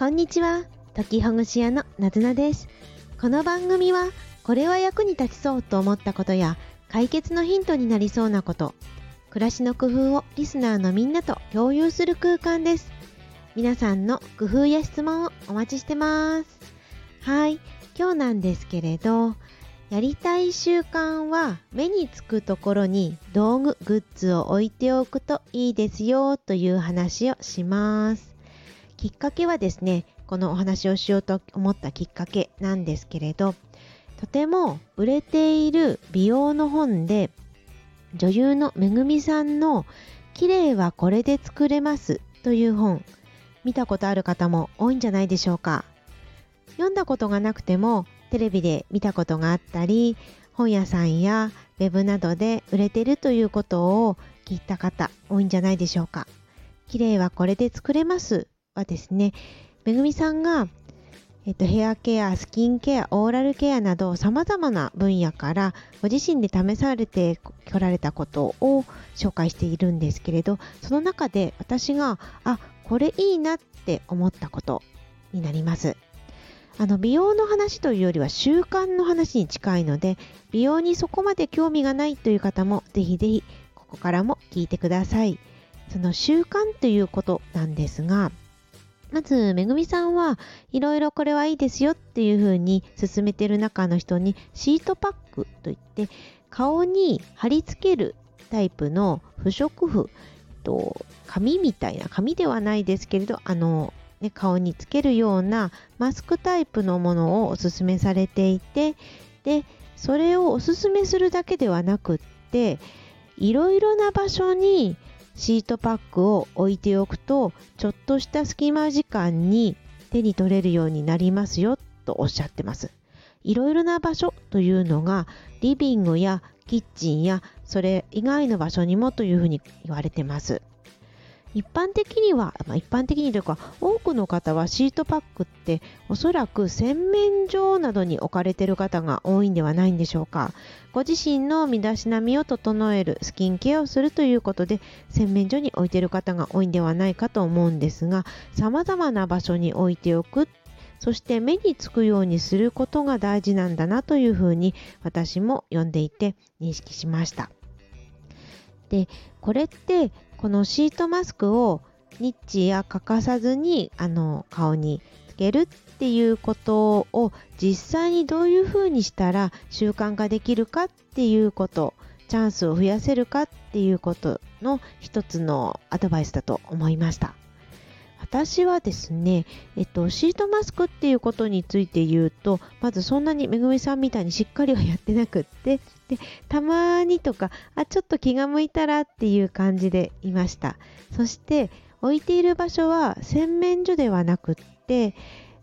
こんにちは。時ほぐし屋のなずなです。この番組はこれは役に立ちそうと思ったことや解決のヒントになりそうなこと暮らしの工夫をリスナーのみんなと共有する空間です。皆さんの工夫や質問をお待ちしてます。はい。今日なんですけれどやりたい習慣は目につくところに道具、グッズを置いておくといいですよという話をします。きっかけはですね、このお話をしようと思ったきっかけなんですけれど、とても売れている美容の本で女優のめぐみさんの綺麗はこれで作れますという本見たことある方も多いんじゃないでしょうか。読んだことがなくてもテレビで見たことがあったり本屋さんやウェブなどで売れてるということを聞いた方多いんじゃないでしょうか綺麗はこれで作れますはですねめぐみさんがえっと、ヘアケア、スキンケア、オーラルケアなど様々な分野からご自身で試されてこられたことを紹介しているんですけれど、その中で私が、あ、これいいなって思ったことになります。あの美容の話というよりは習慣の話に近いので美容にそこまで興味がないという方もぜひぜひここからも聞いてくださいその習慣ということなんですがまずめぐみさんはいろいろこれはいいですよっていうふうに勧めてる中の人にシートパックといって顔に貼り付けるタイプの不織布と紙みたいな紙ではないですけれどあのね、顔につけるようなマスクタイプのものをおすすめされていてでそれをおすすめするだけではなくっていろいろな場所にシートパックを置いておくとちょっとした隙間時間に手に取れるようになりますよとおっしゃってます。いろいろな場所というのがリビングやキッチンやそれ以外の場所にもというふうに言われてます。一般的には、まあ、一般的にというか多くの方はシートパックっておそらく洗面所などに置かれている方が多いんではないんでしょうかご自身の身だしなみを整えるスキンケアをするということで洗面所に置いている方が多いんではないかと思うんですが様々な場所に置いておくそして目につくようにすることが大事なんだなというふうに私も読んでいて認識しました。でこれってこのシートマスクをニッチや欠かさずにあの顔につけるっていうことを実際にどういうふうにしたら習慣化できるかっていうことチャンスを増やせるかっていうことの一つのアドバイスだと思いました。私はですね、えっと、シートマスクっていうことについて言うとまずそんなにめぐみさんみたいにしっかりはやってなくってでたまにとかあちょっと気が向いたらっていう感じでいました。そして置いている場所は洗面所ではなくって、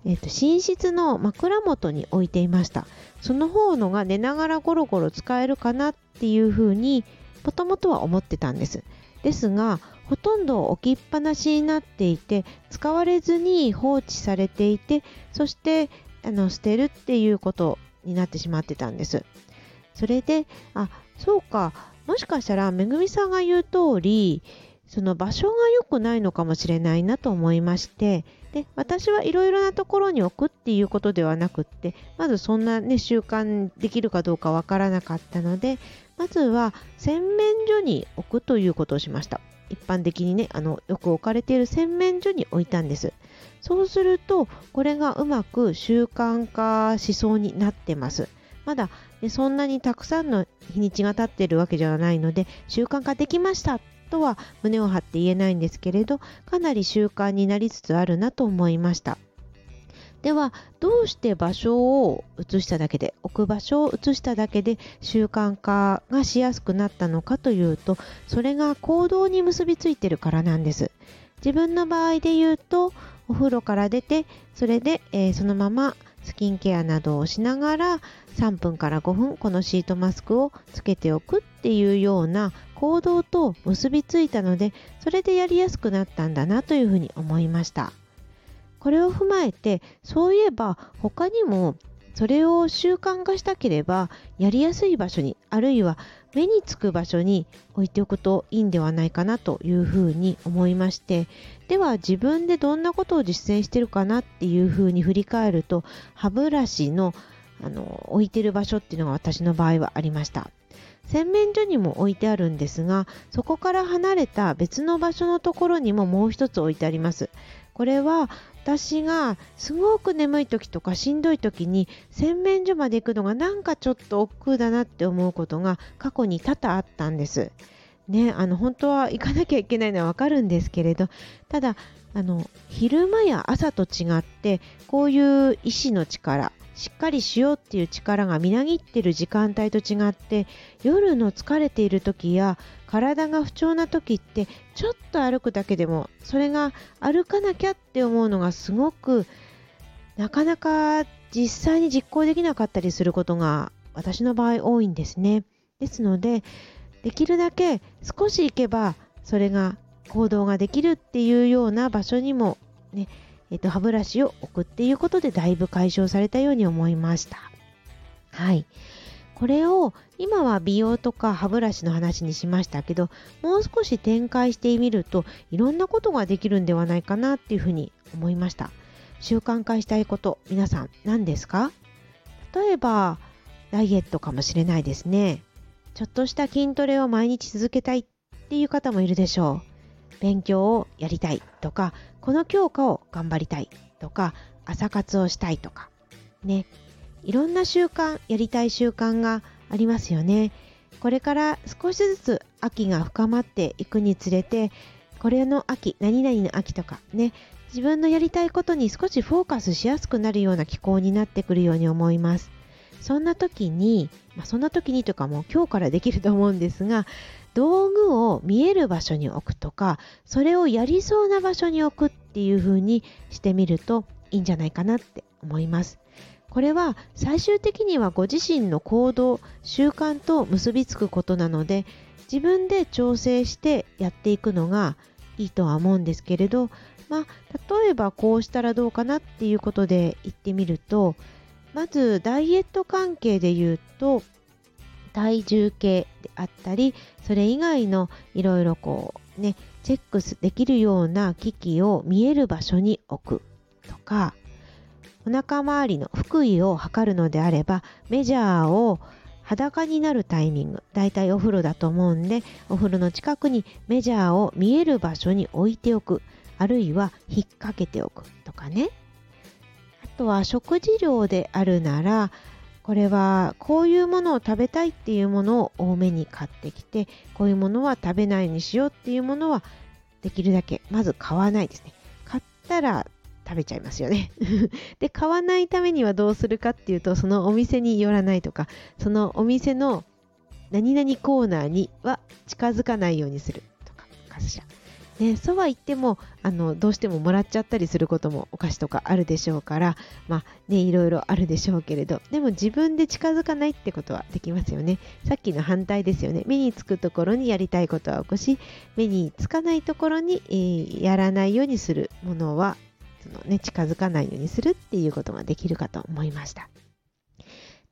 えっと、寝室の枕元に置いていました。その方のが寝ながらゴロゴロ使えるかなっていうふうにもともとは思ってたんです。ですがほとんど置きっぱなしになっていて使われずに放置されていてそしてあの捨てるっていうことになってしまってたんですそれで、あ、そうか、もしかしたらめぐみさんが言う通り、その場所が良くないのかもしれないなと思いまして、で、私はいろいろなところに置くっていうことではなくって、まずそんなね、習慣できるかどうかわからなかったので、まずは洗面所に置くということをしました。一般的にね、あの、よく置かれている洗面所に置いたんです。そうすると、これがうまく習慣化しそうになってます。まだねそんなにたくさんの日にちが経っているわけじゃないので習慣化できましたとは胸を張って言えないんですけれどかなり習慣になりつつあるなと思いましたではどうして場所を移しただけで置く場所を移しただけで習慣化がしやすくなったのかというとそれが行動に結びついてるからなんです。自分の場合で言うとお風呂から出てそれで、えー、そのままスキンケアなどをしながら3分から5分このシートマスクをつけておくっていうような行動と結びついたのでそれでやりやすくなったんだなというふうに思いました。これを踏まえてそういえば他にもそれを習慣化したければやりやすい場所にあるいは目につく場所に置いておくといいんではないかなというふうに思いましてでは自分でどんなことを実践してるかなっていうふうに振り返ると歯ブラシのあの置いてる場所っていうのが私の場合はありました。洗面所にも置いてあるんですがそこから離れた別の場所のところにももう一つ置いてあります。これは私がすごく眠い時とかしんどい時に洗面所まで行くのがなんかちょっと億劫だなって思うことが過去に多々あったんです。ね、あの本当は行かなきゃいけないのはわかるんですけれどただあの昼間や朝と違ってこういう意志の力しっかりしようっていう力がみなぎってる時間帯と違って夜の疲れている時や体が不調な時ってちょっと歩くだけでもそれが歩かなきゃって思うのがすごくなかなか実際に実行できなかったりすることが私の場合多いんですね。ですのでできるだけ少し行けばそれが行動ができるっていうような場所にもねえっと、歯ブラシを置くっていうことでだいぶ解消されたように思いました。はい。これを今は美容とか歯ブラシの話にしましたけどもう少し展開してみるといろんなことができるんではないかなっていうふうに思いました習慣化したいこと皆さん何ですか？例えばダイエットかもしれないですねちょっとした筋トレを毎日続けたいっていう方もいるでしょう勉強をやりたいとかこの教科を頑張りたいとか朝活をしたいとかね。いろんな習慣やりたい習慣がありますよね。これから少しずつ秋が深まっていくにつれてこれの秋何々の秋とかね。自分のやりたいことに少しフォーカスしやすくなるような気候になってくるように思います。そんな時に、まあ、そんな時にとかもう今日からできると思うんですが道具を見える場所に置くとかそれをやりそうな場所に置くっていう風にしてみるといいんじゃないかなって思います。これは最終的にはご自身の行動習慣と結びつくことなので自分で調整してやっていくのがいいとは思うんですけれどまあ例えばこうしたらどうかなっていうことで言ってみるとまずダイエット関係で言うと体重計であったりそれ以外のいろいろこうねチェックできるような機器を見える場所に置くとかお腹周りの腹囲を測るのであればメジャーを裸になるタイミングだいたいお風呂だと思うんでお風呂の近くにメジャーを見える場所に置いておくあるいは引っ掛けておくとかね。あとは食事量であるならこれはこういうものを食べたいっていうものを多めに買ってきてこういうものは食べないようにしようっていうものはできるだけまず買わないですね。買ったら食べちゃいますよね。で買わないためにはどうするかっていうとそのお店に寄らないとかそのお店の何々コーナーには近づかないようにするとかかしらね、そうは言ってもあのどうしてももらっちゃったりすることもお菓子とかあるでしょうから、まあね、いろいろあるでしょうけれどでも自分で近づかないってことはできますよね。さっきの反対ですよね。目につくところにやりたいことは起こし目につかないところに、えー、やらないようにするものはその、ね、近づかないようにするっていうことができるかと思いました。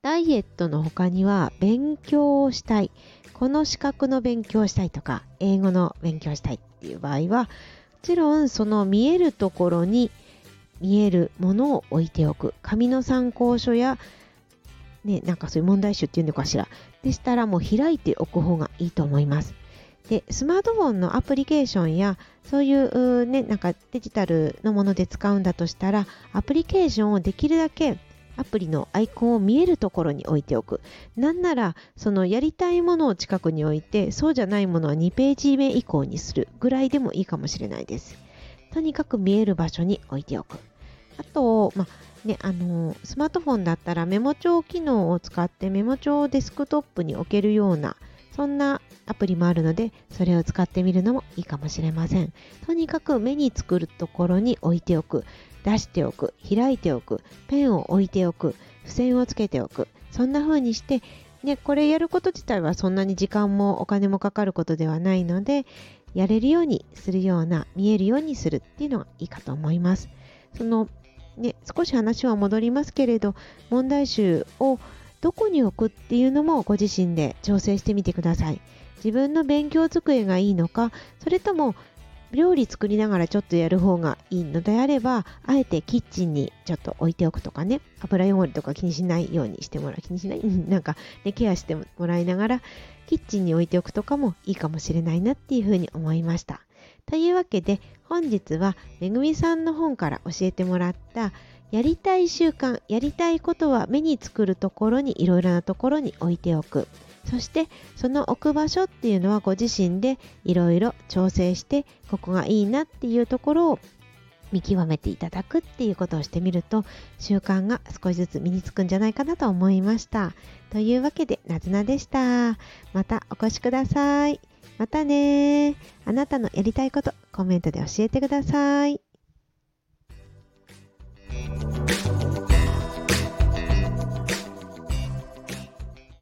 ダイエットの他には勉強をしたい。この資格の勉強をしたいとか英語の勉強したいっていう場合はもちろんその見えるところに見えるものを置いておく。紙の参考書やね、なんかそういう問題集っていうのかしら。でしたらもう開いておく方がいいと思います。でスマートフォンのアプリケーションやそういうねなんかデジタルのもので使うんだとしたらアプリケーションをできるだけアプリのアイコンを見えるところに置いておく。なんなら、そのやりたいものを近くに置いて、そうじゃないものは2ページ目以降にするぐらいでもいいかもしれないです。とにかく見える場所に置いておく。あと、まあね、あのスマートフォンだったらメモ帳機能を使ってメモ帳をデスクトップに置けるようなそんなアプリもあるのでそれを使ってみるのもいいかもしれませんとにかく目につくるところに置いておく出しておく開いておくペンを置いておく付箋をつけておくそんな風にしてね、これやること自体はそんなに時間もお金もかかることではないのでやれるようにするような見えるようにするっていうのがいいかと思います。そのね少し話は戻りますけれど問題集をどこに置くっていうのもご自身で調整してみてください。自分の勉強机がいいのかそれとも料理作りながらちょっとやる方がいいのであればあえてキッチンにちょっと置いておくとかね。油汚れとか気にしないようにしてもらう。気にしない？なんかねケアしてもらいながらキッチンに置いておくとかもいいかもしれないなっていうふうに思いました。というわけで本日はめぐみさんの本から教えてもらったやりたい習慣やりたいことは目に作るところにいろいろなところに置いておく。そしてその置く場所っていうのはご自身でいろいろ調整してここがいいなっていうところを見極めていただくっていうことをしてみると習慣が少しずつ身につくんじゃないかなと思いました。というわけでなずなでした。またお越しください。またねあなたのやりたいことコメントで教えてください。